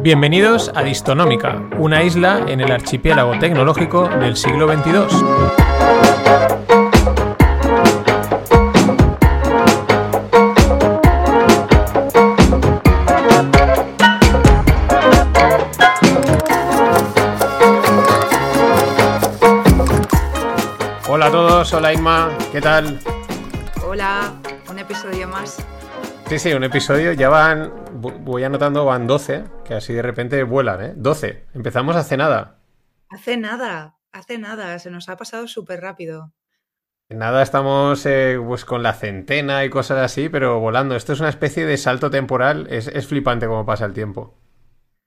Bienvenidos a Distonómica, una isla en el archipiélago tecnológico del siglo XXII. Hola a todos, hola Inma, ¿qué tal? Hola, un episodio más. Sí, sí, un episodio, ya van, voy anotando, van 12, que así de repente vuelan, ¿eh? 12, empezamos hace nada. Hace nada, hace nada, se nos ha pasado súper rápido. Nada, estamos eh, pues con la centena y cosas así, pero volando. Esto es una especie de salto temporal, es, es flipante cómo pasa el tiempo.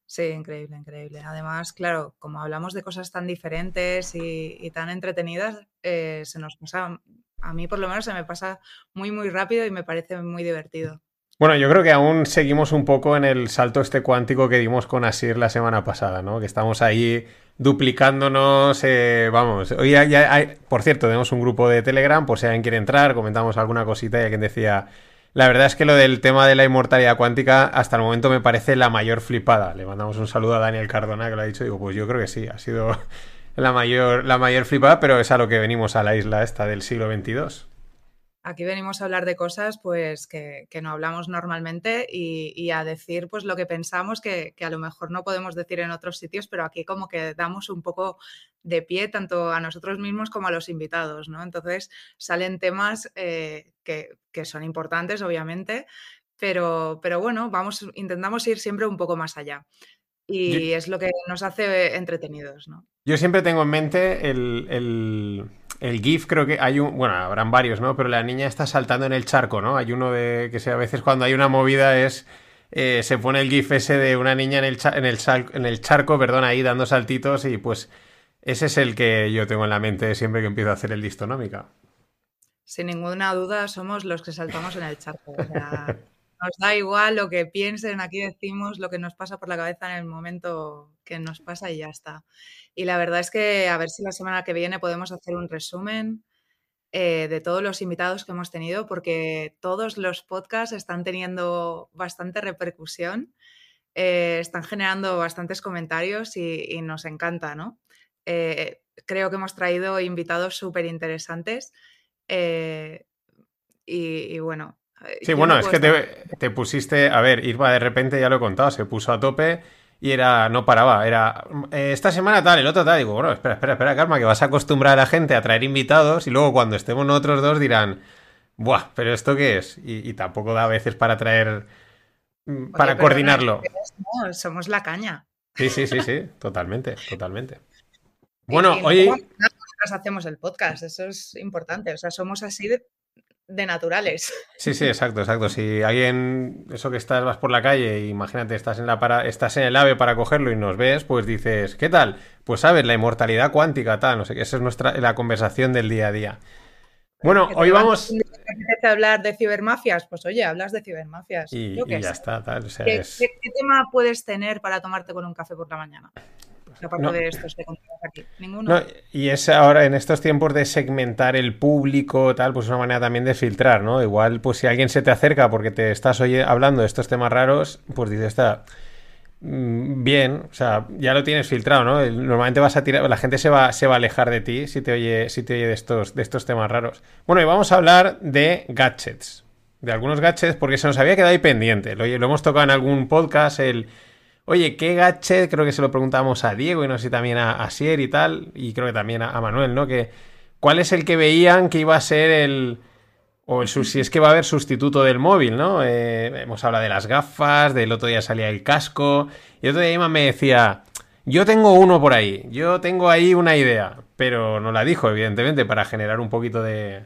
Sí, increíble, increíble. Además, claro, como hablamos de cosas tan diferentes y, y tan entretenidas, eh, se nos pasa, a mí por lo menos se me pasa muy, muy rápido y me parece muy divertido. Bueno, yo creo que aún seguimos un poco en el salto este cuántico que dimos con Asir la semana pasada, ¿no? Que estamos ahí duplicándonos, eh, vamos. Hoy hay- por cierto, tenemos un grupo de Telegram, por si alguien quiere entrar, comentamos alguna cosita y alguien decía, la verdad es que lo del tema de la inmortalidad cuántica hasta el momento me parece la mayor flipada. Le mandamos un saludo a Daniel Cardona que lo ha dicho, digo, pues yo creo que sí, ha sido la mayor, la mayor flipada, pero es a lo que venimos a la isla esta del siglo XXII. Aquí venimos a hablar de cosas pues que, que no hablamos normalmente y, y a decir pues lo que pensamos que, que a lo mejor no podemos decir en otros sitios, pero aquí como que damos un poco de pie tanto a nosotros mismos como a los invitados, ¿no? Entonces salen temas eh, que, que son importantes, obviamente, pero, pero bueno, vamos, intentamos ir siempre un poco más allá. Y es lo que nos hace entretenidos, ¿no? Yo siempre tengo en mente el, el, el GIF, creo que hay un, bueno, habrán varios, ¿no? Pero la niña está saltando en el charco, ¿no? Hay uno de que sea, a veces cuando hay una movida es, eh, se pone el GIF ese de una niña en el, en el, en el charco, perdón, ahí dando saltitos y pues ese es el que yo tengo en la mente siempre que empiezo a hacer el distonómica. Sin ninguna duda somos los que saltamos en el charco. O sea, nos da igual lo que piensen, aquí decimos lo que nos pasa por la cabeza en el momento que nos pasa y ya está. Y la verdad es que a ver si la semana que viene podemos hacer un resumen eh, de todos los invitados que hemos tenido, porque todos los podcasts están teniendo bastante repercusión, eh, están generando bastantes comentarios y, nos encanta, ¿no? Eh, creo que hemos traído invitados súper interesantes. y, bueno, Sí, yo bueno, no es que te, te pusiste, a ver, Irma de repente ya lo he contado, se puso a tope y era, no paraba, era, eh, esta semana tal, el otro tal, digo, bueno, espera, espera, espera, calma, que vas a acostumbrar a la gente a traer invitados y luego cuando estemos nosotros dos dirán, buah, pero ¿esto qué es? Y, y tampoco da a veces para traer, mm, Oye, para coordinarlo. no, somos la caña. Sí, sí, sí, sí, totalmente, totalmente. Y- Bueno, y no hoy, como nosotras hacemos el podcast, eso es importante. O sea, somos así de, de naturales. Sí, sí, exacto, exacto. Si alguien, eso que estás, vas por la calle, imagínate, estás en la para, estás en el AVE para cogerlo y nos ves, pues dices, ¿qué tal? Pues sabes, la inmortalidad cuántica, tal, no sé qué, esa es nuestra, la conversación del día a día. Bueno, hoy vamos hablar de cibermafias, pues oye, hablas de cibermafias. y, Yo y qué ya está, tal, o sea, ¿Qué, es- qué- qué tema puedes tener para tomarte con un café por la mañana? Aparte no. de estos que contamos aquí. Ninguno. No, y es ahora en estos tiempos de segmentar el público, tal, pues es una manera también de filtrar, ¿no? Igual, pues si alguien se te acerca porque te estás oye- hablando de estos temas raros, pues dices, está mm, bien, o sea, ya lo tienes filtrado, ¿no? Normalmente vas a tirar, la gente se va, se va a alejar de ti si te oye, si te oye de estos, de estos temas raros. Bueno, y vamos a hablar de gadgets, de algunos gadgets, porque se nos había quedado ahí pendiente. Lo, lo hemos tocado en algún podcast, el Oye, ¿qué gadget? Creo que se lo preguntamos a Diego y no sé también a, a Sier y tal, y creo que también a, Manuel, ¿no? Que, ¿Cuál es el que veían que iba a ser el... o el si es que va a haber sustituto del móvil, ¿no? Eh, hemos hablado de las gafas, del otro día salía el casco, y el otro día Emma me decía, yo tengo uno por ahí, yo tengo ahí una idea, pero no la dijo, evidentemente, para generar un poquito de,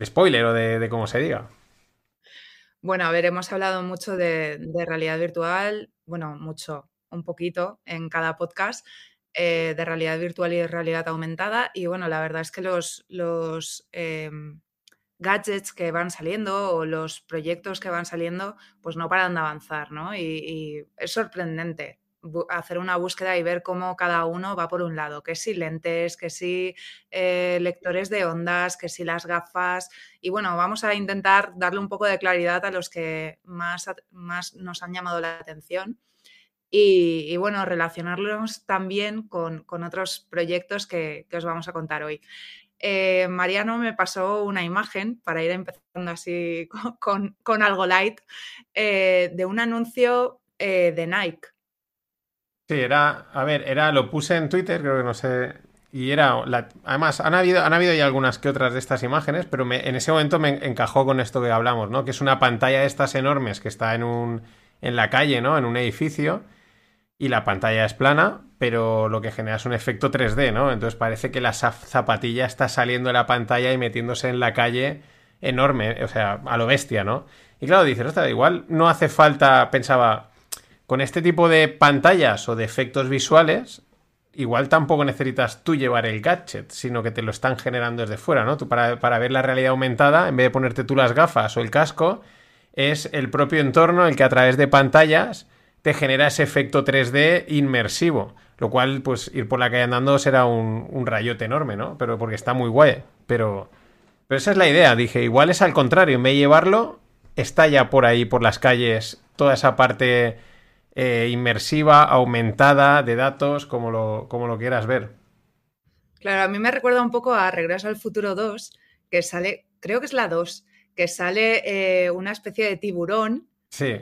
de spoiler o de, de cómo se diga. Bueno, a ver, hemos hablado mucho de, realidad virtual, bueno, mucho, un poquito en cada podcast, eh, de realidad virtual y de realidad aumentada. Y bueno, la verdad es que los, los em, gadgets que van saliendo o los proyectos que van saliendo, pues no paran de avanzar, ¿no? Y, y es sorprendente hacer una búsqueda y ver cómo cada uno va por un lado, que si lentes, que si eh, lectores de ondas, que si las gafas. Y bueno, vamos a intentar darle un poco de claridad a los que más, más nos han llamado la atención. y, bueno, relacionarlos también con, otros proyectos que, os vamos a contar hoy. Eh, Mariano me pasó una imagen para ir empezando así con, algo light eh, de un anuncio de Nike. Sí, era, a ver, era, lo puse en Twitter, creo que no sé, y era, además, han habido, han habido ya algunas que otras de estas imágenes, pero en ese momento me encajó con esto que hablamos, ¿no? Que es una pantalla de estas enormes que está en un, en la calle, ¿no? En un edificio, y la pantalla es plana, pero lo que genera es un efecto 3D, ¿no? Entonces parece que la zapatilla está saliendo de la pantalla y metiéndose en la calle enorme, o sea, a lo bestia, ¿no? Y claro, dices, igual no hace falta, pensaba, con este tipo de pantallas o de efectos visuales, igual tampoco necesitas tú llevar el gadget, sino que te lo están generando desde fuera, ¿no? Tú para, ver la realidad aumentada, en vez de ponerte tú las gafas o el casco, es el propio entorno el que a través de pantallas te genera ese efecto 3D inmersivo. Lo cual, pues ir por la calle andando será un, un rayote enorme, ¿no? Pero porque está muy guay. Pero, pero esa es la idea. Dije, igual es al contrario. En vez de llevarlo, está ya por ahí, por las calles, toda esa parte eh, inmersiva, aumentada de datos, como lo, como lo quieras ver. Claro, a mí me recuerda un poco a Regreso al Futuro 2, que sale, creo que es la 2, que sale eh, una especie de tiburón. Sí.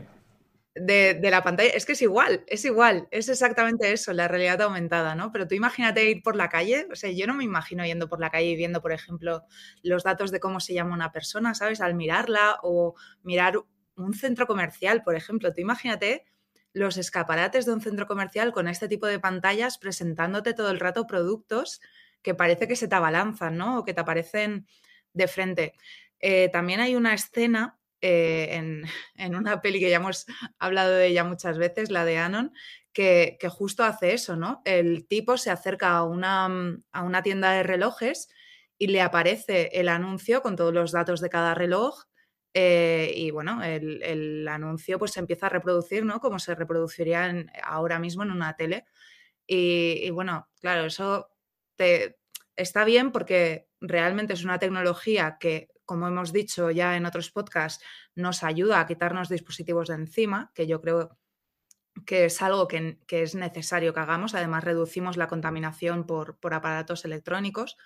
De, la pantalla. Es que es igual, es igual, es exactamente eso, la realidad aumentada, ¿no? Pero tú imagínate ir por la calle, o sea, yo no me imagino yendo por la calle y viendo, por ejemplo, los datos de cómo se llama una persona, ¿sabes? Al mirarla o mirar un centro comercial, por ejemplo. Tú imagínate los escaparates de un centro comercial con este tipo de pantallas presentándote todo el rato productos que parece que se te abalanzan, ¿no? O que te aparecen de frente. Eh, también hay una escena eh, en, una peli que ya hemos hablado de ella muchas veces, la de Anon, que, que, justo hace eso, ¿no? El tipo se acerca a una, mm, a una tienda de relojes y le aparece el anuncio con todos los datos de cada reloj eh, y bueno, el, anuncio pues se empieza a reproducir, ¿no? Como se reproduciría ahora mismo en una tele. Y, bueno, claro, eso te, está bien porque realmente es una tecnología que, como hemos dicho ya en otros podcasts, nos ayuda a quitarnos dispositivos de encima, que yo creo que es algo que, es necesario que hagamos. Además, reducimos la contaminación por, por aparatos electrónicos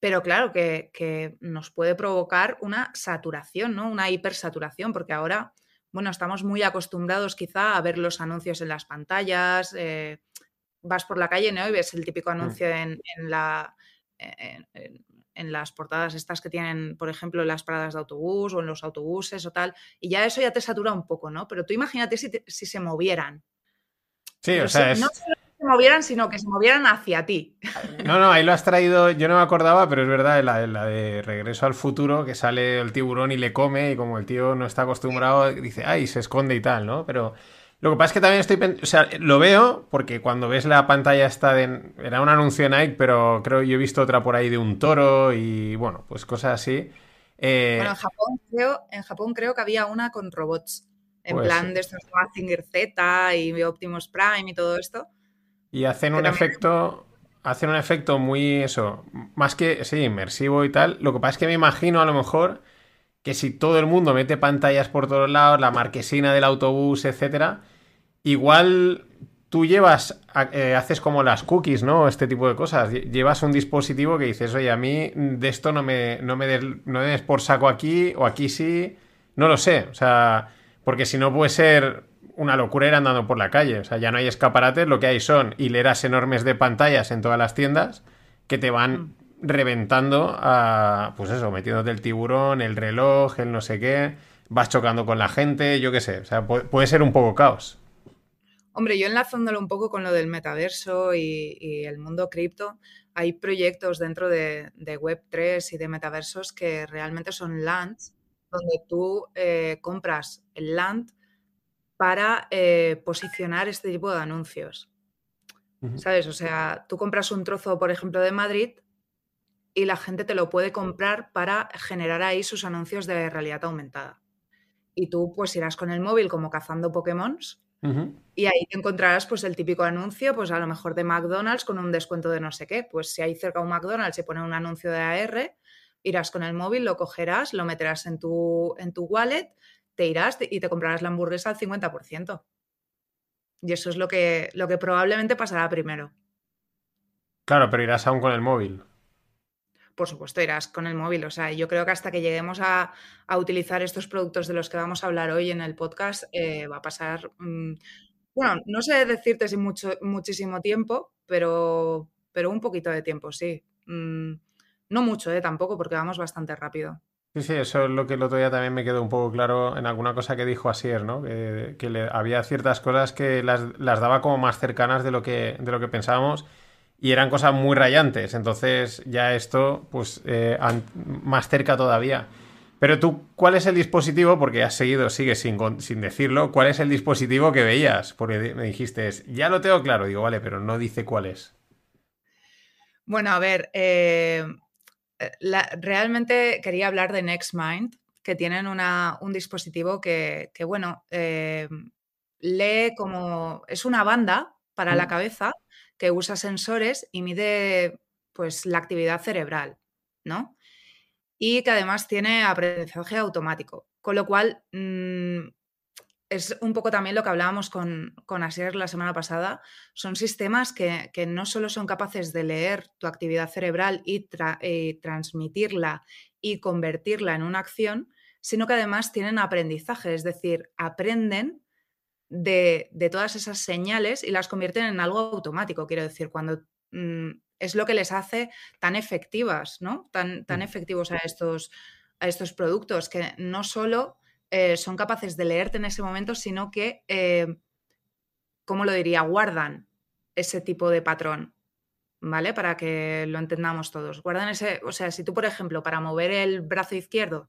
pero claro que, nos puede provocar una saturación, ¿no? Una hipersaturación, porque ahora, bueno, estamos muy acostumbrados quizá a ver los anuncios en las pantallas, eh, vas por la calle ¿no? y ves el típico mm. anuncio en, la... En, las portadas estas que tienen, por ejemplo, en las paradas de autobús o en los autobuses o tal, y ya eso ya te satura un poco, ¿no? Pero tú imagínate si, si se movieran. Sí, o sea, es se movieran, sino que se movieran hacia ti. No, no, ahí lo has traído, yo no me acordaba, pero es verdad, la, la de Regreso al Futuro, que sale el tiburón y le come, y como el tío no está acostumbrado, dice, ay, se esconde y tal, ¿no? Pero lo que pasa es que también estoy, o sea, lo veo porque cuando ves la pantalla esta de, era un anuncio de Nike, pero creo yo he visto otra por ahí de un toro y bueno, pues cosas así. Eh, bueno, en Japón, creo, en Japón creo que había una con robots, en pues plan de estos Mazinger Z y Optimus Prime y todo esto. Y hacen un efecto. Hacen un efecto muy eso. Más que. Sí, inmersivo y tal. Lo que pasa es que me imagino a lo mejor que si todo el mundo mete pantallas por todos lados, la marquesina del autobús, etcétera, igual tú llevas, eh, haces como las cookies, ¿no? Este tipo de cosas. Llevas un dispositivo que dices, oye, a mí de esto no me, no me, des, no des por saco aquí, o aquí sí, no lo sé. O sea, porque si no puede ser una locura ir andando por la calle. O sea, ya no hay escaparates, lo que hay son hileras enormes de pantallas en todas las tiendas que te van mm. reventando a, pues eso, metiéndote el tiburón, el reloj, el no sé qué, vas chocando con la gente, yo qué sé. O sea, puede, ser un poco caos. Hombre, yo enlazándolo un poco con lo del metaverso y, el mundo cripto, hay proyectos dentro de, Web3 y de metaversos que realmente son lands, donde tú eh, compras el land para eh, posicionar este tipo de anuncios. ¿Sabes? O sea, tú compras un trozo, por ejemplo, de Madrid y la gente te lo puede comprar para generar ahí sus anuncios de realidad aumentada. Y tú pues irás con el móvil como cazando Pokémon y ahí te encontrarás pues el típico anuncio, pues a lo mejor de McDonald's con un descuento de no sé qué. Pues si hay cerca un McDonald's y pone un anuncio de AR, irás con el móvil, lo cogerás, lo meterás en tu, en tu wallet te irás y te comprarás la hamburguesa al 50%. Y eso es lo que, lo que probablemente pasará primero. Claro, pero irás aún con el móvil. Por supuesto, irás con el móvil. O sea, yo creo que hasta que lleguemos a, utilizar estos productos de los que vamos a hablar hoy en el podcast, eh, va a pasar, mm, bueno, no sé decirte si mucho, muchísimo tiempo, pero, pero un poquito de tiempo, sí. Mm, no mucho, eh, tampoco, porque vamos bastante rápido. Sí, sí, eso es lo que el otro día también me quedó un poco claro en alguna cosa que dijo Asier, ¿no? Que, le, había ciertas cosas que las, daba como más cercanas de lo que, de lo que pensábamos y eran cosas muy rayantes. Entonces ya esto, pues, eh, más cerca todavía. Pero tú, ¿cuál es el dispositivo? Porque has seguido, sigues sin, sin decirlo. ¿Cuál es el dispositivo que veías? Porque me dijiste, ya lo tengo claro. Digo, vale, pero no dice cuál es. Bueno, a ver, eh, eh, realmente quería hablar de NextMind, que tienen un dispositivo que, bueno, eh, lee como. Es una banda para la cabeza que usa sensores y mide pues la actividad cerebral, ¿no? Y que además tiene aprendizaje automático. Con lo cual, mm, es un poco también lo que hablábamos con, con Asier la semana pasada. Son sistemas que, no solo son capaces de leer tu actividad cerebral y, eh, transmitirla y convertirla en una acción, sino que además tienen aprendizaje, es decir, aprenden de, todas esas señales y las convierten en algo automático. Quiero decir, cuando mm, es lo que les hace tan efectivas, ¿no? Tan, tan mm. efectivos a estos, a estos productos, que no solo eh, son capaces de leerte en ese momento, sino que, eh, ¿cómo lo diría? Guardan ese tipo de patrón, ¿vale? Para que lo entendamos todos. Guardan ese, o sea, si tú, por ejemplo, para mover el brazo izquierdo,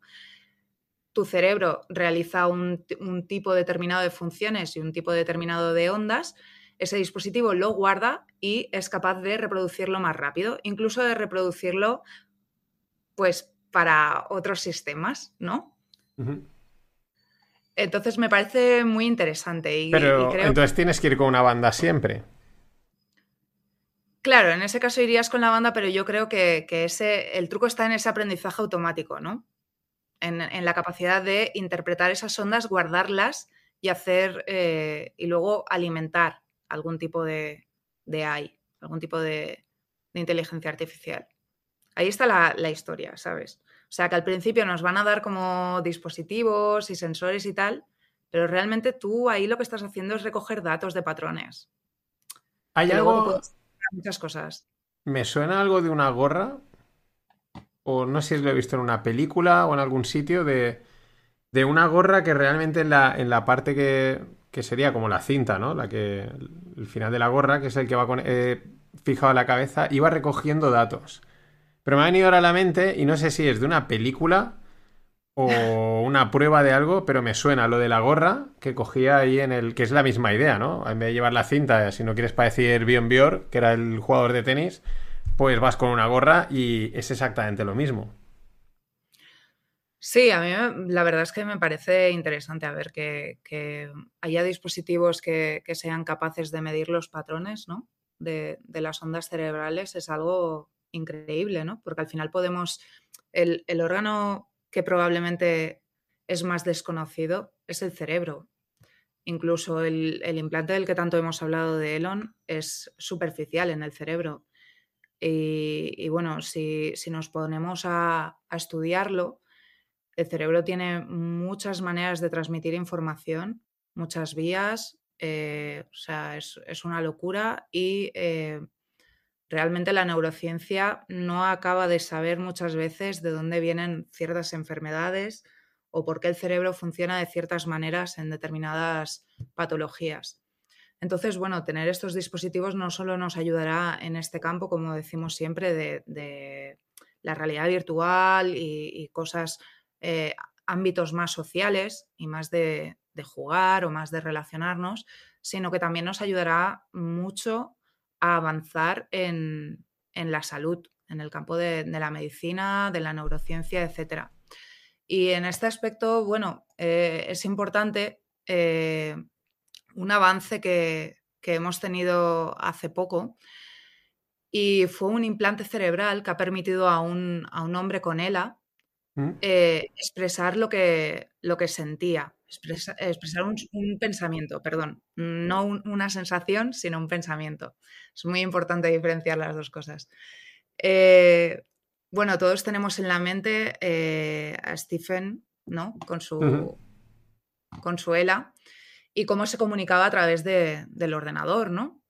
tu cerebro realiza un, un tipo determinado de funciones y un tipo determinado de ondas, ese dispositivo lo guarda y es capaz de reproducirlo más rápido, incluso de reproducirlo, pues, para otros sistemas, ¿no? Entonces me parece muy interesante. Y, Pero entonces tienes que ir con una banda siempre. Claro, en ese caso irías con la banda, pero yo creo que, ese, el truco está en ese aprendizaje automático, ¿no? En, la capacidad de interpretar esas ondas, guardarlas y hacer eh, y luego alimentar algún tipo de, de AI, algún tipo de, inteligencia artificial. Ahí está la historia, ¿sabes? O sea, que al principio nos van a dar como dispositivos y sensores y tal, pero realmente tú ahí lo que estás haciendo es recoger datos de patrones. Hay algo... Muchas cosas. Me suena algo de una gorra, o no sé si lo he visto en una película o en algún sitio, de, una gorra que realmente en la, en la parte que, que, sería como la cinta, ¿no? La que, el final de la gorra, que es el que va con, eh, fijado a la cabeza, iba recogiendo datos. Pero me ha venido ahora a la mente y no sé si es de una película o una prueba de algo, pero me suena lo de la gorra que cogía ahí en el. que es la misma idea, ¿no? En vez de llevar la cinta, si no quieres parecer Bion Bior, que era el jugador de tenis, pues vas con una gorra y es exactamente lo mismo. Sí, a mí la verdad es que me parece interesante a ver que, haya dispositivos que, sean capaces de medir los patrones ¿no? de, de, las ondas cerebrales. Es algo increíble, ¿no? Porque al final podemos, el, órgano que probablemente es más desconocido es el cerebro. Incluso el, implante del que tanto hemos hablado de Elon es superficial en el cerebro. Y, bueno, si, nos ponemos a, estudiarlo, el cerebro tiene muchas maneras de transmitir información, muchas vías, eh, o sea, es, una locura y eh, realmente la neurociencia no acaba de saber muchas veces de dónde vienen ciertas enfermedades o por qué el cerebro funciona de ciertas maneras en determinadas patologías. Entonces, bueno, tener estos dispositivos no solo nos ayudará en este campo, como decimos siempre, de, la realidad virtual y, cosas, eh, ámbitos más sociales y más de, de jugar o más de relacionarnos, sino que también nos ayudará mucho a avanzar en, la salud, en el campo de, la medicina, de la neurociencia, etc. Y en este aspecto, bueno, eh, es importante eh, un avance que, hemos tenido hace poco y fue un implante cerebral que ha permitido a un, hombre con ELA mm. eh, expresar lo que, lo que sentía. Expresar un, pensamiento, perdón, no una sensación, sino un pensamiento. Es muy importante diferenciar las dos cosas. Eh, bueno, todos tenemos en la mente eh, a Stephen, ¿no? Con su, con su ELA y cómo se comunicaba a través del ordenador, ¿no?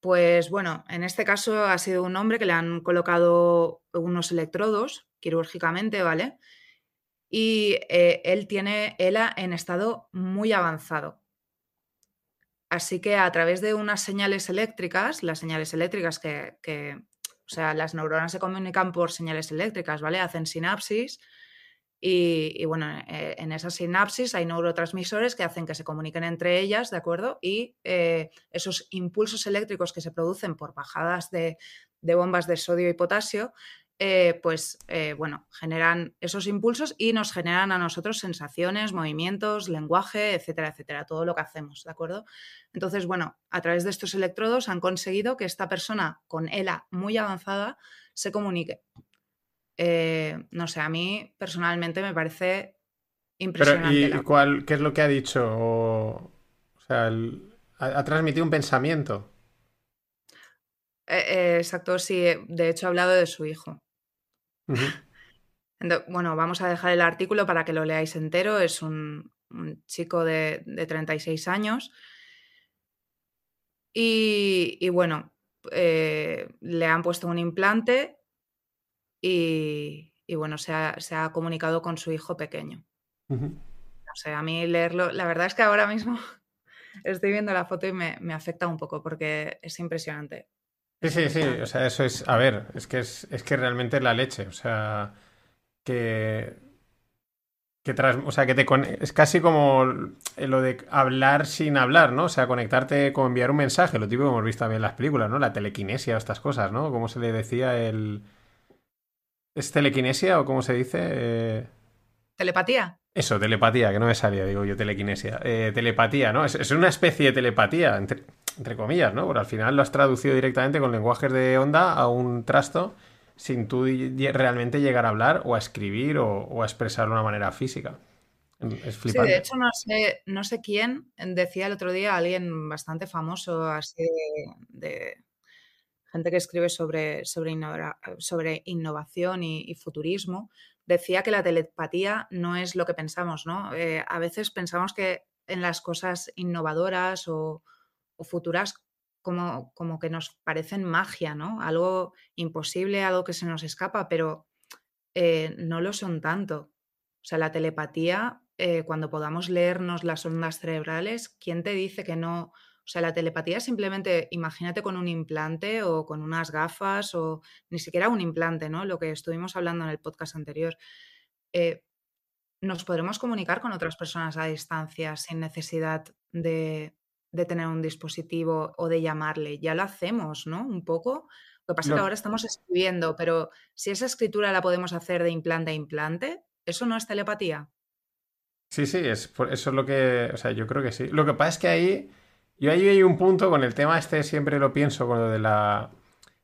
Pues bueno, en este caso ha sido un hombre que le han colocado unos electrodos quirúrgicamente, ¿vale? Y eh, él tiene ELA en estado muy avanzado. Así que a través de unas señales eléctricas, las señales eléctricas que, o sea, las neuronas se comunican por señales eléctricas, ¿vale? Hacen sinapsis y, bueno, eh, en esas sinapsis hay neurotransmisores que hacen que se comuniquen entre ellas, ¿de acuerdo? Y eh, esos impulsos eléctricos que se producen por bajadas de bombas de sodio y potasio eh, pues eh, bueno, generan esos impulsos y nos generan a nosotros sensaciones, movimientos, lenguaje, etcétera, etcétera, todo lo que hacemos, ¿de acuerdo? Entonces, bueno, a través de estos electrodos han conseguido que esta persona con ELA muy avanzada se comunique. Eh, no sé, a mí personalmente me parece impresionante. ¿y cuál, qué es lo que ha dicho? O, sea, ha transmitido un pensamiento. exacto, sí. De hecho, ha hablado de su hijo bueno, vamos a dejar el artículo para que lo leáis entero. Es un, chico de, 36 años. Y, bueno, eh, le han puesto un implante y, bueno, se ha, comunicado con su hijo pequeño. O sea, a mí leerlo, la verdad es que ahora mismo estoy viendo la foto y me, me afecta un poco porque es impresionante. Sí, sí, sí, o sea, eso es, a ver, es que es, es que realmente es la leche, o sea, que, que tras, o sea, que te es casi como lo de hablar sin hablar, ¿no? O sea, conectarte con enviar un mensaje, lo típico que hemos visto también en las películas, ¿no? La telequinesia o estas cosas, ¿no? ¿Cómo se le decía el... ¿Es telequinesia o cómo se dice? Telepatía. Eso, telepatía, que no me salía, digo yo, telequinesia. Eh, telepatía, ¿no? Es, es, una especie de telepatía, entre, entre comillas, ¿no? Porque al final lo has traducido directamente con lenguajes de onda a un trasto sin tú realmente llegar a hablar o a escribir o, a expresar de una manera física. Es flipante. Sí, de hecho no sé, no sé quién decía el otro día, alguien bastante famoso, así de, gente que escribe sobre, sobre, sobre innovación y, futurismo, decía que la telepatía no es lo que pensamos, ¿no? Eh, a veces pensamos que en las cosas innovadoras o, o futuras como, como, que nos parecen magia, ¿no? Algo imposible, algo que se nos escapa, pero eh, no lo son tanto. O sea, la telepatía, eh, cuando podamos leernos las ondas cerebrales, ¿quién te dice que no? O sea, la telepatía simplemente, imagínate con un implante o con unas gafas o ni siquiera un implante, ¿no? Lo que estuvimos hablando en el podcast anterior. Eh, nos podremos comunicar con otras personas a distancia sin necesidad de, de tener un dispositivo o de llamarle. Ya lo hacemos, ¿no? Un poco. Lo que pasa es que ahora estamos escribiendo, pero si esa escritura la podemos hacer de implante a implante, ¿eso no es telepatía? Sí, sí, es, eso es lo que. O sea, yo creo que sí. Lo que pasa es que ahí. Yo ahí hay un punto con el tema este, siempre lo pienso, con lo de la,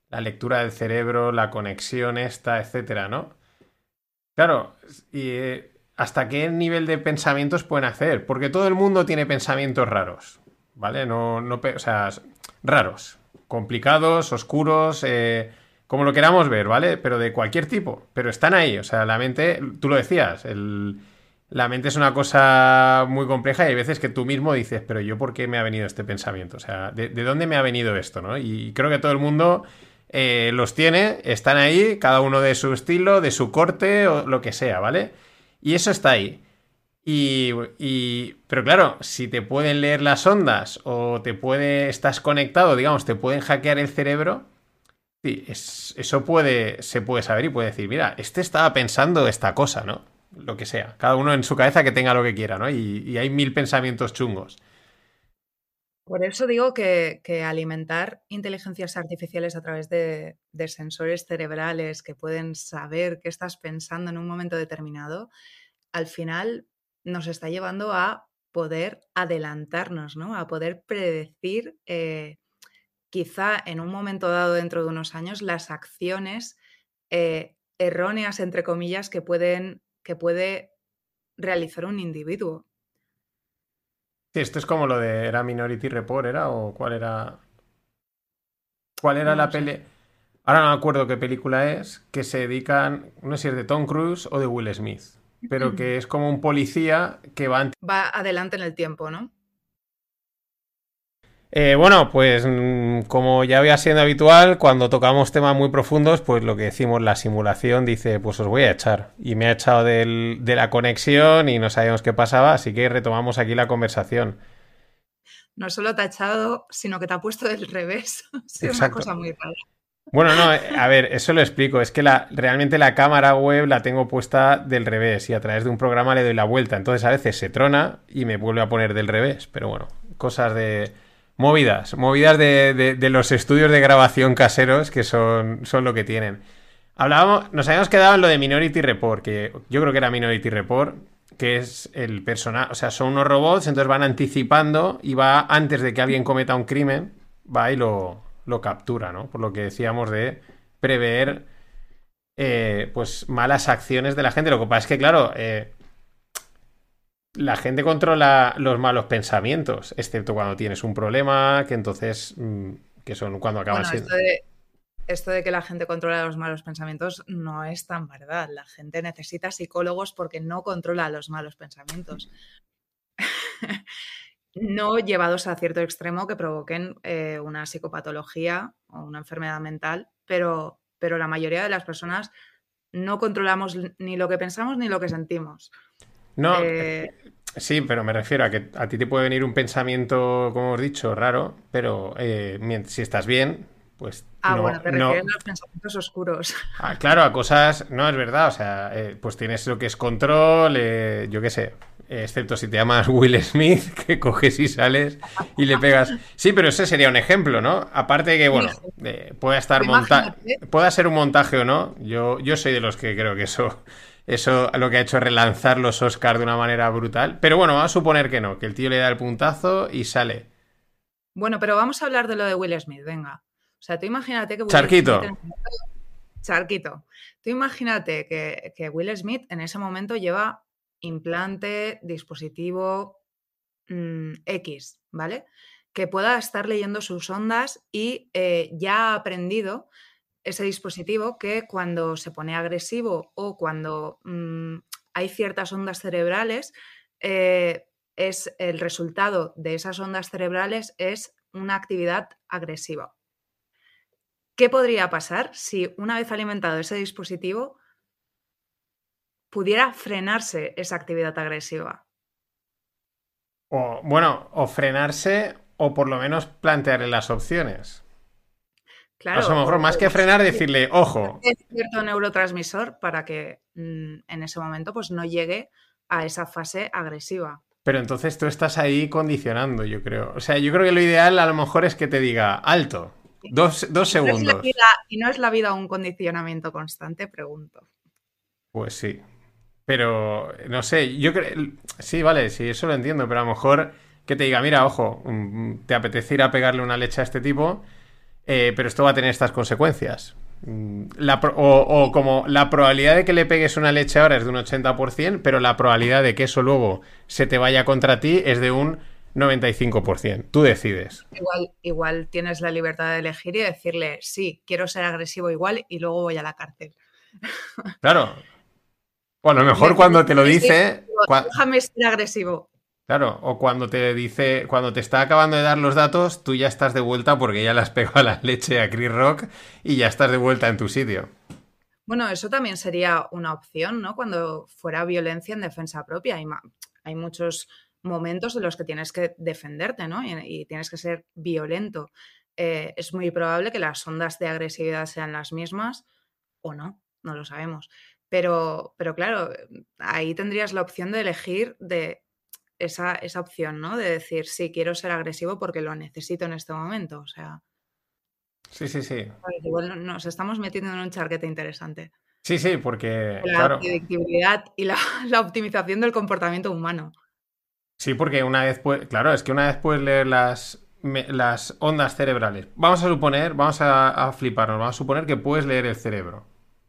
la lectura del cerebro, la conexión esta, etcétera, ¿no? Claro, y eh, hasta qué nivel de pensamientos pueden hacer, porque todo el mundo tiene pensamientos raros. ¿Vale? No, no, o sea, raros, complicados, oscuros, eh, como lo queramos ver, ¿vale? Pero de cualquier tipo, pero están ahí, o sea, la mente, tú lo decías, la mente es una cosa muy compleja y hay veces que tú mismo dices, pero yo por qué me ha venido este pensamiento, o sea, ¿de, dónde me ha venido esto, ¿no? Y creo que todo el mundo... Eh, los tiene, están ahí, cada uno de su estilo, de su corte o lo que sea, ¿vale? Y eso está ahí. Y, pero claro, si te pueden leer las ondas o te puede, estás conectado, digamos, te pueden hackear el cerebro, sí, eso puede, se puede saber y puede decir, mira, este estaba pensando esta cosa, ¿no? Lo que sea. Cada uno en su cabeza que tenga lo que quiera, ¿no? Y, hay mil pensamientos chungos. Por eso digo que, alimentar inteligencias artificiales a través de sensores cerebrales que pueden saber qué estás pensando en un momento determinado, al final nos está llevando a poder adelantarnos, ¿no? A poder predecir eh, quizá en un momento dado dentro de unos años las acciones eh, erróneas, entre comillas, que, pueden, que puede realizar un individuo. Sí, esto es como lo de. ¿Era Minority Report? ¿Era? ¿O cuál era? ¿Cuál era No la peli? Ahora no me acuerdo qué película es, que se dedican, no sé si es de Tom Cruise o de Will Smith, pero que es como un policía que va... Va adelante en el tiempo, ¿no? Eh, bueno, pues mm, como ya había siendo habitual, cuando tocamos temas muy profundos, pues lo que decimos, la simulación dice, pues os voy a echar. Y me ha echado del- de la conexión y no sabíamos qué pasaba, así que retomamos aquí la conversación. No solo te ha echado, sino que te ha puesto del revés. Sido una cosa muy rara. Bueno, no, eh, a ver, eso lo explico. Es que la, realmente la cámara web la tengo puesta del revés y a través de un programa le doy la vuelta. Entonces a veces se trona y me vuelve a poner del revés. Pero bueno, cosas de... Movidas, movidas de, de- los estudios de grabación caseros que son, son lo que tienen. Hablábamos, nos habíamos quedado en lo de Minority Report, que yo creo que era Minority Report, que es el personaje, o sea, son unos robots, entonces van anticipando y va antes de que alguien cometa un crimen, va y lo, lo captura, ¿no? Por lo que decíamos de prever, eh, pues, malas acciones de la gente. Lo que pasa es que, claro, eh, la gente controla los malos pensamientos, excepto cuando tienes un problema, que entonces, mm, que son cuando acaban Bueno, siendo... esto de, esto de que la gente controla los malos pensamientos no es tan verdad. La gente necesita psicólogos porque no controla los malos pensamientos. no llevados a cierto extremo que provoquen eh, una psicopatología o una enfermedad mental, pero, pero la mayoría de las personas no controlamos ni lo que pensamos ni lo que sentimos. No, Eh, Sí, pero me refiero a que a ti te puede venir un pensamiento, como hemos dicho, raro, pero eh, si estás bien, pues ah, no, bueno, te no- refieres a los pensamientos oscuros. Ah, claro, a cosas, no es verdad, o sea, eh, pues tienes lo que es control, eh, yo qué sé, excepto si te llamas Will Smith, que coges y sales y le pegas. Sí, pero ese sería un ejemplo, ¿no? Aparte de que, bueno, eh, pueda estar monta pueda ser un montaje o no, yo, yo soy de los que creo que eso, eso lo que ha hecho es relanzar los Oscars de una manera brutal, pero bueno, vamos a suponer que no, que el tío le da el puntazo y sale. Bueno, pero vamos a hablar de lo de Will Smith, venga. O sea, tú imagínate que Will Charquito. Smith en Charquito. Tú imagínate que, que Will Smith en ese momento lleva implante, dispositivo mm, X, ¿vale? Que pueda estar leyendo sus ondas y eh, ya ha aprendido ese dispositivo que cuando se pone agresivo o cuando mm, hay ciertas ondas cerebrales, eh, es el resultado de esas ondas cerebrales es una actividad agresiva. ¿Qué podría pasar si una vez alimentado ese dispositivo pudiera frenarse esa actividad agresiva? O, bueno, o frenarse o por lo menos plantearle las opciones. Claro, a lo mejor más que frenar, decirle, ojo, es cierto neurotransmisor para que mm, en ese momento pues, no llegue a esa fase agresiva. pero entonces tú estás ahí condicionando, yo creo. O sea, yo creo que lo ideal a lo mejor es que te diga, alto, dos, dos ¿Y no es la segundos. vida- ¿Y no es la vida un condicionamiento constante? Pregunto. Pues sí. Pero, no sé, yo creo... Sí, vale, sí, eso lo entiendo, pero a lo mejor que te diga, mira, ojo, mm, te apetece ir a pegarle una leche a este tipo, eh, pero esto va a tener estas consecuencias. Mm, La pro- o, o como la probabilidad de que le pegues una leche ahora es de un 80%, pero la probabilidad de que eso luego se te vaya contra ti es de un 95%. Tú decides. Igual, igual tienes la libertad de elegir y decirle, sí, quiero ser agresivo igual y luego voy a la cárcel. Claro. O a lo mejor cuando te lo dice... Déjame ser agresivo. Claro, o cuando te dice, cuando te está acabando de dar los datos, tú ya estás de vuelta porque ya le has pegado la leche a Chris Rock y ya estás de vuelta en tu sitio. Bueno, eso también sería una opción, ¿no? Cuando fuera violencia en defensa propia. Hay, muchos momentos en los que tienes que defenderte, ¿no? Y, y tienes que ser violento. Eh, es muy probable que las ondas de agresividad sean las mismas o no, no lo sabemos. Pero, pero claro, ahí tendrías la opción de elegir de esa, esa opción, ¿no? De decir, sí, quiero ser agresivo porque lo necesito en este momento. O sea, Sí, sí, sí. pues igual nos estamos metiendo en un charquete interesante. Sí, sí, porque, La claro, predictibilidad y la, la optimización del comportamiento humano. sí, porque una vez, puede, claro, es que una vez puedes leer las, me- las ondas cerebrales. Vamos a suponer, vamos a, a fliparnos, vamos a suponer que puedes leer el cerebro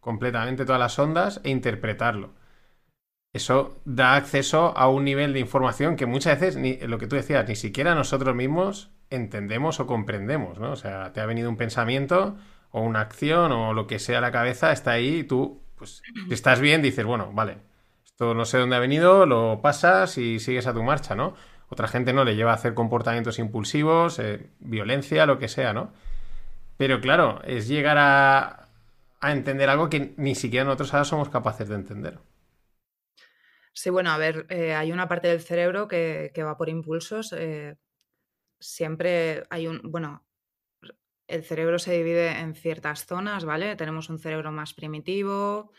completamente todas las ondas e interpretarlo. eso da acceso a un nivel de información que muchas veces, lo que tú decías, ni siquiera nosotros mismos entendemos o comprendemos, ¿no? O sea, te ha venido un pensamiento o una acción o lo que sea a la cabeza, está ahí y tú, pues, estás bien, dices, bueno, vale, esto no sé dónde ha venido, lo pasas y sigues a tu marcha, ¿no? Otra gente no le lleva a hacer comportamientos impulsivos, eh, violencia, lo que sea, ¿no? Pero claro, es llegar a, a entender algo que ni siquiera nosotros ahora somos capaces de entender. Sí, bueno, a ver, eh, hay una parte del cerebro que, va por impulsos. Eh, siempre hay un, bueno, el cerebro se divide en ciertas zonas, ¿vale? Tenemos un cerebro más primitivo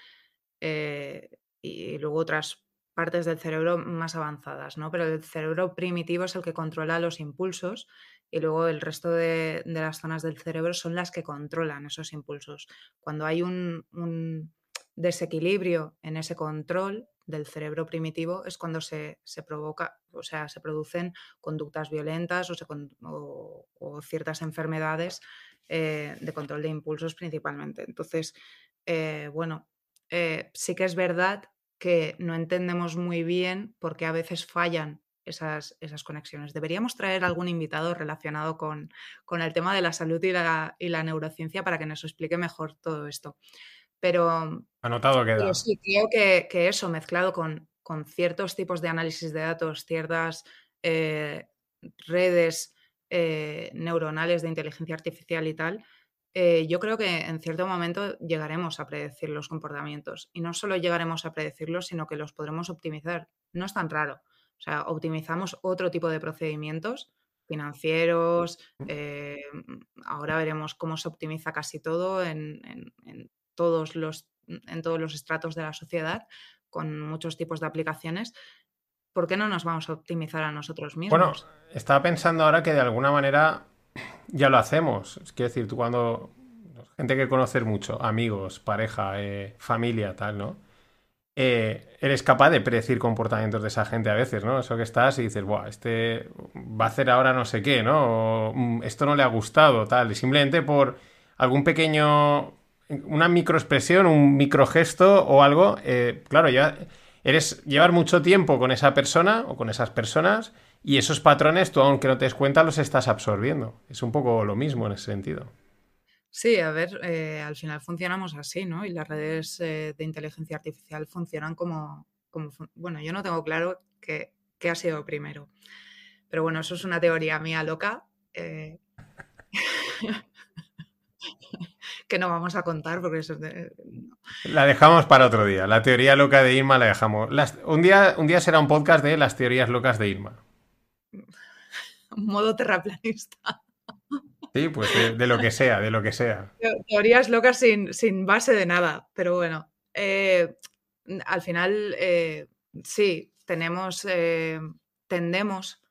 eh, y luego otras partes del cerebro más avanzadas, ¿no? Pero el cerebro primitivo es el que controla los impulsos y luego el resto de, las zonas del cerebro son las que controlan esos impulsos. Cuando hay un desequilibrio en ese control, del cerebro primitivo es cuando se, provoca, o sea, se producen conductas violentas o, ciertas enfermedades eh, de control de impulsos principalmente. Entonces, eh, bueno, eh, sí que es verdad que no entendemos muy bien por qué a veces fallan esas, esas, conexiones. Deberíamos traer algún invitado relacionado con, el tema de la salud y la, y la, neurociencia para que nos explique mejor todo esto. Pero, Anotado queda. sí, creo que, eso mezclado con, ciertos tipos de análisis de datos, ciertas eh, redes eh, neuronales de inteligencia artificial y tal, eh, yo creo que en cierto momento llegaremos a predecir los comportamientos. Y no solo llegaremos a predecirlos, sino que los podremos optimizar. No es tan raro. O sea, optimizamos otro tipo de procedimientos financieros. ahora veremos cómo se optimiza casi todo en, todos los, en todos los estratos de la sociedad, con muchos tipos de aplicaciones, ¿por qué no nos vamos a optimizar a nosotros mismos? Bueno, estaba pensando ahora que de alguna manera ya lo hacemos. Es decir, tú cuando. Gente que conoces mucho, amigos, pareja, eh, familia, tal, ¿no? Eh, eres capaz de predecir comportamientos de esa gente a veces, ¿no? Eso que estás y dices, Buah, este va a hacer ahora no sé qué, ¿no? O, mm, esto no le ha gustado, tal. Y simplemente por algún pequeño una microexpresión, un microgesto o algo, eh, claro, ya eres llevar mucho tiempo con esa persona o con esas personas y esos patrones tú aunque no te des cuenta los estás absorbiendo. Es un poco lo mismo en ese sentido. Sí, a ver, eh, al final funcionamos así, ¿no? Y las redes eh, de inteligencia artificial funcionan como, como bueno, yo no tengo claro qué, ha sido primero. Pero bueno, eso es una teoría mía loca. que no vamos a contar porque eso es La dejamos para otro día. La teoría loca de Irma la dejamos. un, día, un día será un podcast de las teorías locas de Irma. Modo terraplanista. Sí, pues de, lo que sea, de lo que sea. Teorías locas sin, base de nada, pero bueno. Eh, al final, eh, sí, tenemos, eh, tendemos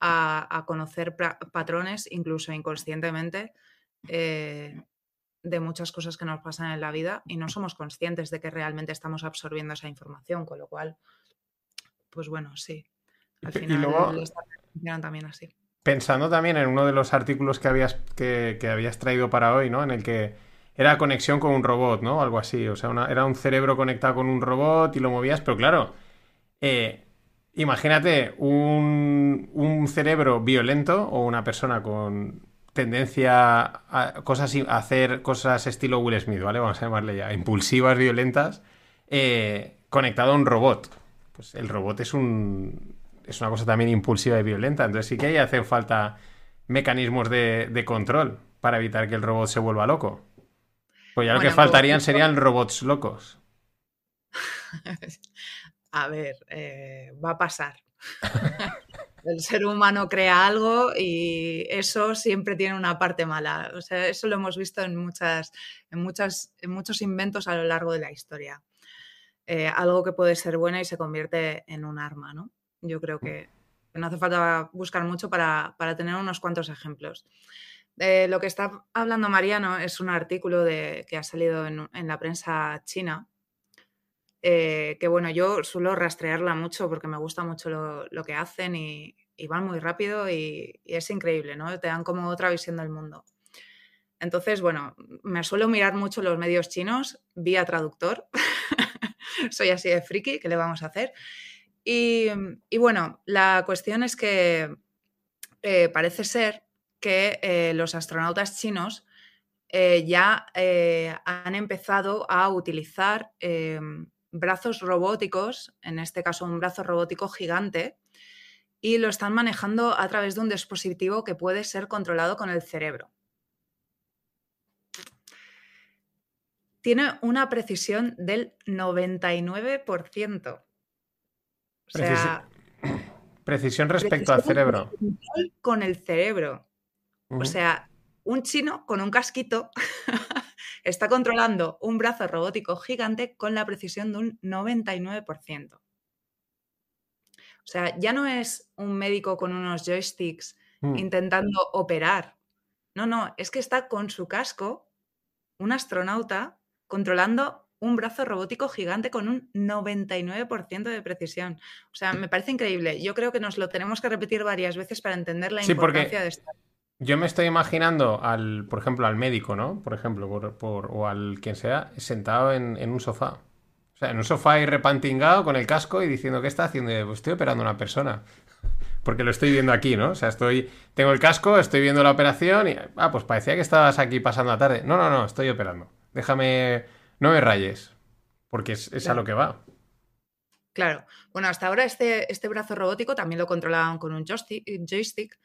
a, conocer patrones, incluso inconscientemente, de muchas cosas que nos pasan en la vida y no somos conscientes de que realmente estamos absorbiendo esa información, con lo cual, pues bueno, sí. Al final, y luego, también así. Pensando también en uno de los artículos que habías, que, habías traído para hoy, ¿no? En el que era conexión con un robot, ¿no? Algo así. O sea, era un cerebro conectado con un robot y lo movías, pero claro, eh, imagínate un, un cerebro violento o una persona con tendencia a, cosas, a hacer cosas estilo Will Smith, ¿vale? Vamos a llamarle ya, impulsivas, violentas, eh, conectado a un robot. Pues el robot es un. Es una cosa también impulsiva y violenta. Entonces sí que ahí hacen falta mecanismos de, control para evitar que el robot se vuelva loco. Pues ya lo que faltarían serían robots locos. A ver, eh, va a pasar. El ser humano crea algo y eso siempre tiene una parte mala. O sea, eso lo hemos visto en, muchas, en, muchas, en muchos inventos a lo largo de la historia. Eh, algo que puede ser bueno y se convierte en un arma, ¿no? Yo creo que no hace falta buscar mucho para, tener unos cuantos ejemplos. Eh, lo que está hablando Mariano es un artículo de, que ha salido en, la prensa china, eh, que bueno, yo suelo rastrearla mucho porque me gusta mucho lo, que hacen y, van muy rápido y, es increíble, ¿no? Te dan como otra visión del mundo. Entonces, bueno, me suelo mirar mucho los medios chinos vía traductor. Soy así de friki, ¿qué le vamos a hacer? Y, bueno, la cuestión es que eh, parece ser que eh, los astronautas chinos eh, ya han empezado a utilizar brazos robóticos, en este caso un brazo robótico gigante, y lo están manejando a través de un dispositivo que puede ser controlado con el cerebro. Tiene una precisión del 99%. O sea, precisión, respecto al cerebro. Con el cerebro. O sea, un chino con un casquito está controlando un brazo robótico gigante con la precisión de un 99%. O sea, ya no es un médico con unos joysticks mm. intentando operar. No, no, es que está con su casco, un astronauta, controlando un brazo robótico gigante con un 99% de precisión. O sea, me parece increíble. Yo creo que nos lo tenemos que repetir varias veces para entender la importancia de estar. Yo me estoy imaginando al, por ejemplo, al médico, ¿no? Por ejemplo, por, o al quien sea, sentado en, un sofá. O sea, en un sofá y repantingado con el casco y diciendo, ¿qué está haciendo? Pues estoy operando a una persona. Porque lo estoy viendo aquí, ¿no? O sea, estoy, tengo el casco, estoy viendo la operación y, ah, pues parecía que estabas aquí pasando la tarde. No, no, no, estoy operando. Déjame, no me rayes, porque es, a lo que va. Claro. Bueno, hasta ahora este, este brazo robótico también lo controlaban con un joystick.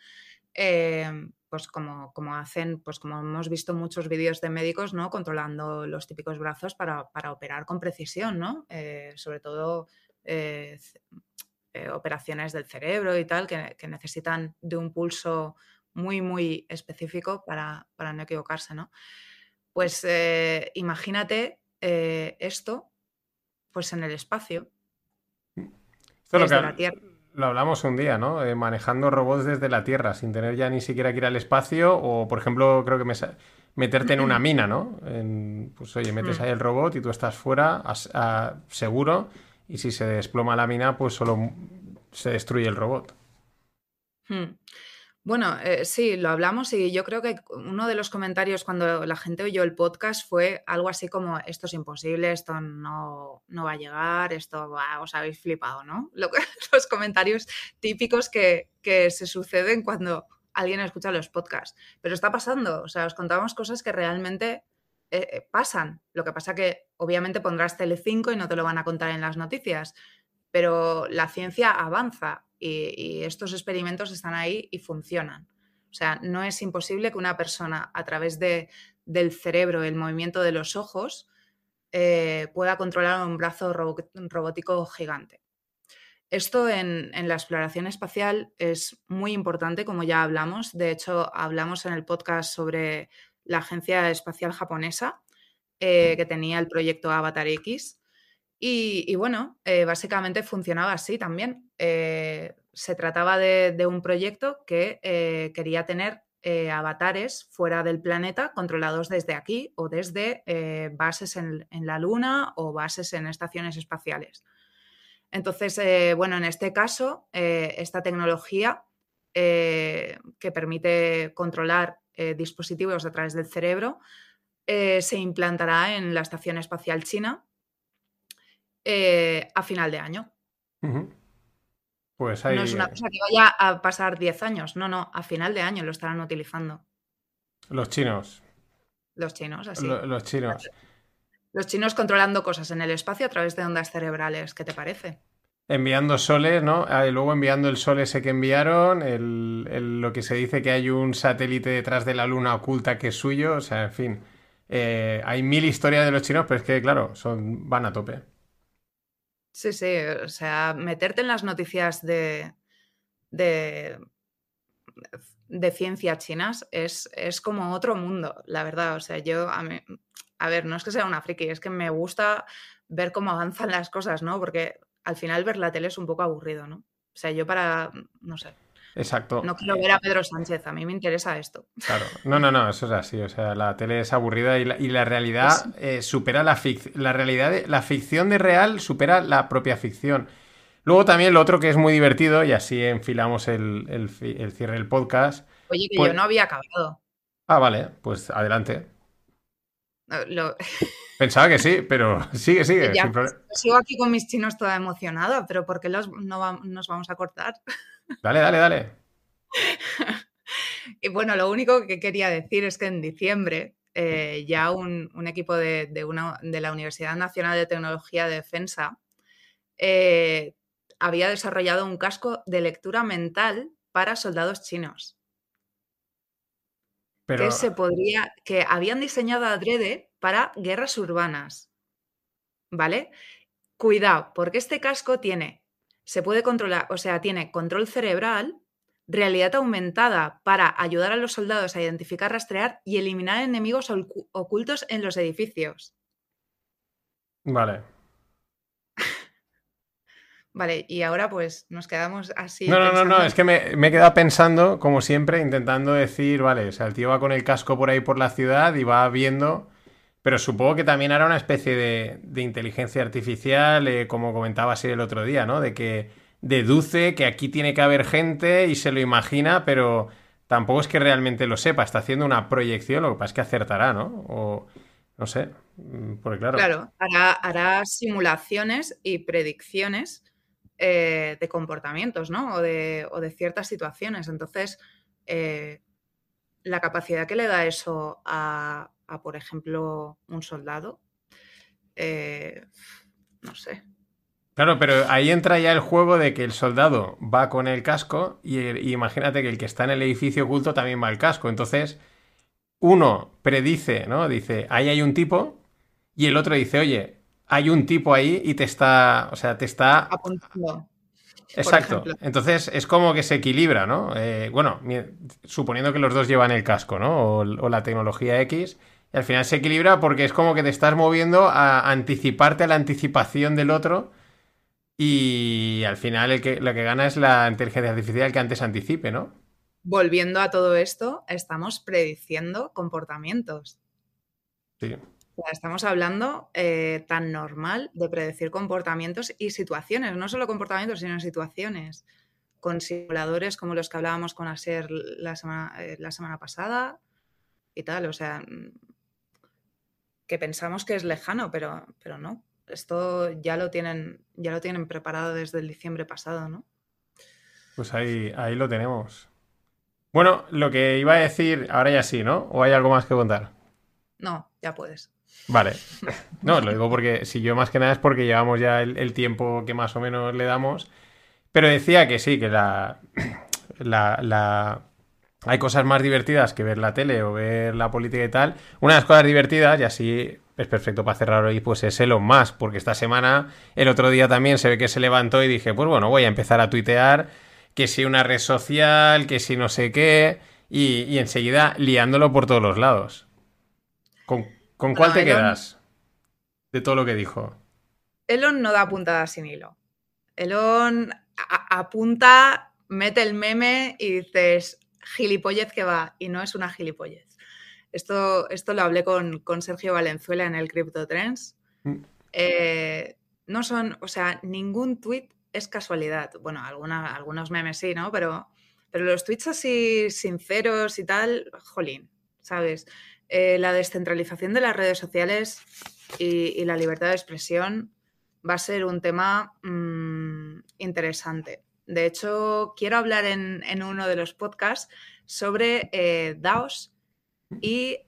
Eh, pues como, como, hacen, pues como hemos visto muchos vídeos de médicos, ¿no? Controlando los típicos brazos para, operar con precisión, ¿no? Eh, sobre todo eh, operaciones del cerebro y tal, que, necesitan de un pulso muy, muy específico para, para no equivocarse, ¿no? Pues imagínate esto, pues en el espacio. desde la Tierra lo hablamos un día, ¿no? Eh, manejando robots desde la Tierra, sin tener ya ni siquiera que ir al espacio, o por ejemplo, creo que me meterte en una mina, ¿no? pues oye, metes mm. ahí el robot y tú estás fuera, seguro, y si se desploma la mina, pues solo se destruye el robot. Hmm. Bueno, eh, sí, lo hablamos y yo creo que uno de los comentarios cuando la gente oyó el podcast fue algo así como esto es imposible, esto no, va a llegar, esto os habéis flipado, ¿no? los comentarios típicos que, se suceden cuando alguien escucha los podcasts. Pero está pasando, o sea, os contamos cosas que realmente eh, eh, pasan. Lo que pasa que obviamente pondrás Tele5 y no te lo van a contar en las noticias, pero la ciencia avanza y, estos experimentos están ahí y funcionan. O sea, no es imposible que una persona a través de, del cerebro, el movimiento de los ojos, eh, pueda controlar un brazo robótico gigante. Esto en, la exploración espacial es muy importante, como ya hablamos. De hecho, hablamos en el podcast sobre la Agencia Espacial Japonesa, eh, que tenía el proyecto Avatar X. Y, bueno, eh, básicamente funcionaba así también. Eh, se trataba de, un proyecto que eh, quería tener avatares fuera del planeta controlados desde aquí o desde bases en, la Luna o bases en estaciones espaciales. Entonces, bueno, en este caso, esta tecnología que permite controlar dispositivos a través del cerebro se implantará en la Estación Espacial China eh, a final de año. Pues No es una cosa que vaya a pasar 10 años, no, no, a final de año lo estarán utilizando. Los chinos. Los chinos, así. los chinos. Los chinos controlando cosas en el espacio a través de ondas cerebrales, ¿qué te parece? Enviando soles, ¿no? Ah, y luego enviando el sol ese que enviaron, el, lo que se dice que hay un satélite detrás de la luna oculta que es suyo, o sea, en fin. Eh, hay mil historias de los chinos, pero es que, claro, son, van a tope. Sí, sí, o sea, meterte en las noticias de, de, de ciencia chinas es, es, como otro mundo, la verdad. O sea, yo, a, mí, a ver, no es que sea una friki, es que me gusta ver cómo avanzan las cosas, ¿no? Porque al final ver la tele es un poco aburrido, ¿no? O sea, yo para, no sé, Exacto. No quiero ver a Pedro Sánchez, a mí me interesa esto. Claro, no, no, no, eso es así. O sea, la tele es aburrida y la, realidad eh, supera la ficción. La realidad, la ficción de real supera la propia ficción. Luego también lo otro que es muy divertido, y así enfilamos el, cierre del podcast. Oye, que yo pues no había acabado. Ah, vale, pues adelante. Lo- Pensaba que sí, pero sigue, sigue. Ya, sin problema. sigo aquí con mis chinos toda emocionada, pero ¿por qué los, no va- nos vamos a cortar? Dale, dale, dale. Y bueno, lo único que quería decir es que en diciembre eh, ya un, un equipo de, de una- de la Universidad Nacional de Tecnología de Defensa eh, había desarrollado un casco de lectura mental para soldados chinos. Pero que se podría, que habían diseñado adrede para guerras urbanas. ¿Vale? Cuidado, porque este casco tiene, se puede controlar, o sea, tiene control cerebral, realidad aumentada para ayudar a los soldados a identificar, rastrear y eliminar enemigos ocu- ocultos en los edificios. Vale. Vale, y ahora pues nos quedamos así. No, no, no, no, es que me, me he quedado pensando, como siempre, intentando decir, vale, o sea, el tío va con el casco por ahí por la ciudad y va viendo, pero supongo que también hará una especie de, inteligencia artificial, eh, como comentaba así el otro día, ¿no? De que deduce que aquí tiene que haber gente y se lo imagina, pero tampoco es que realmente lo sepa, está haciendo una proyección, lo que pasa es que acertará, ¿no? O no sé, mm, porque claro. Claro, hará, simulaciones y predicciones eh, de comportamientos, ¿no? O de, o de ciertas situaciones. Entonces, eh, la capacidad que le da eso a, a, por ejemplo, un soldado, eh, no sé. Claro, pero ahí entra ya el juego de que el soldado va con el casco y, y imagínate que el que está en el edificio oculto también va al casco. Entonces, uno predice, ¿no? Dice, ahí hay un tipo y el otro dice, oye, hay un tipo ahí y te está, o sea, te está... Apuntando. Exacto. Entonces es como que se equilibra, ¿no? Eh, bueno, suponiendo que los dos llevan el casco, ¿no? O, o la tecnología X. Y al final se equilibra porque es como que te estás moviendo a anticiparte a la anticipación del otro. Y al final el que, lo que gana es la inteligencia artificial que antes anticipe, ¿no? Volviendo a todo esto, estamos prediciendo comportamientos. Sí. Estamos hablando eh, tan normal de predecir comportamientos y situaciones, no solo comportamientos, sino situaciones, con simuladores como los que hablábamos con Aser la semana, eh, la semana pasada y tal. O sea, que pensamos que es lejano, pero, pero no. Esto ya lo tienen, ya lo tienen preparado desde el diciembre pasado, ¿no? Pues ahí, ahí lo tenemos. Bueno, lo que iba a decir, ahora ya sí, ¿no? ¿O hay algo más que contar? No, ya puedes. Vale. No, lo digo porque si yo más que nada es porque llevamos ya el, el tiempo que más o menos le damos. Pero decía que sí, que la, la, la- hay cosas más divertidas que ver la tele o ver la política y tal. Una de las cosas divertidas, y así es perfecto para cerrar hoy, pues es Elon Musk, porque esta semana, el otro día también se ve que se levantó y dije, pues bueno, voy a empezar a tuitear que si una red social, que si no sé qué, y, y enseguida liándolo por todos los lados. ¿Con, con cuál te Elon- quedas de todo lo que dijo? Elon no da puntada sin hilo. Elon apunta, mete el meme y dices, gilipollez que va, y no es una gilipollez. Esto, esto lo hablé con, con Sergio Valenzuela en el Crypto Trends. Mm. Eh, no son, o sea, ningún tweet es casualidad. Bueno, alguna, algunos memes sí, ¿no? Pero, pero los tweets así sinceros y tal, jolín, ¿sabes? Eh, la descentralización de las redes sociales y, y la libertad de expresión va a ser un tema mm, interesante. De hecho, quiero hablar en, uno de los podcasts sobre eh, DAOs y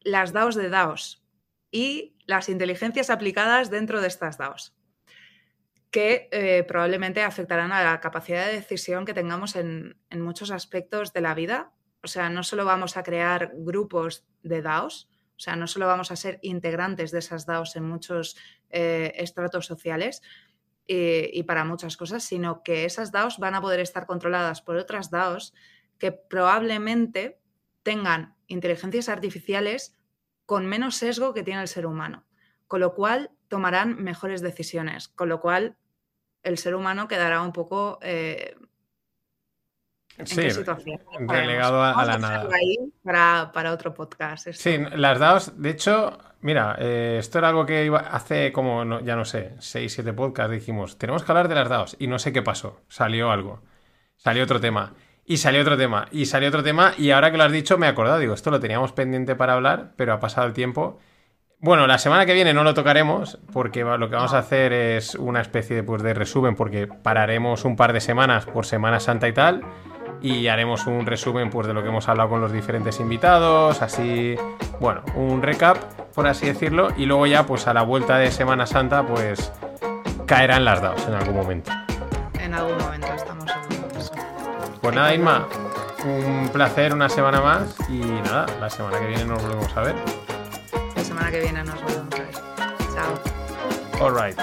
las DAOs de DAOs y las inteligencias aplicadas dentro de estas DAOs, que eh, probablemente afectarán a la capacidad de decisión que tengamos en, en muchos aspectos de la vida. O sea, no solo vamos a crear grupos de DAOs, o sea, no solo vamos a ser integrantes de esas DAOs en muchos eh, estratos sociales y, y para muchas cosas, sino que esas DAOs van a poder estar controladas por otras DAOs que probablemente tengan inteligencias artificiales con menos sesgo que tiene el ser humano, con lo cual tomarán mejores decisiones, con lo cual el ser humano quedará un poco eh, ¿En Sí, qué situación? Relegado a, la nada. ahí para, para otro podcast. esto. Sí, las DAOs, de hecho, mira, eh, esto era algo que iba hace como, no- ya no sé, 6, 7 podcasts, dijimos, tenemos que hablar de las DAOs y no sé qué pasó, salió algo, salió otro tema. Y salió otro tema, y salió otro tema, y ahora que lo has dicho me he acordado, digo, esto lo teníamos pendiente para hablar, pero ha pasado el tiempo. Bueno, la semana que viene no lo tocaremos, porque lo que vamos a hacer es una especie de, pues, de resumen, porque pararemos un par de semanas por Semana Santa y tal, y haremos un resumen pues, de lo que hemos hablado con los diferentes invitados, así, bueno, un recap, por así decirlo, y luego ya pues a la vuelta de Semana Santa pues caerán las DAOs en algún momento. En algún momento estamos seguros. Pues nada, Inma, un placer una semana más y nada, la semana que viene nos volvemos a ver. La semana que viene nos volvemos a ver. Chao. All right.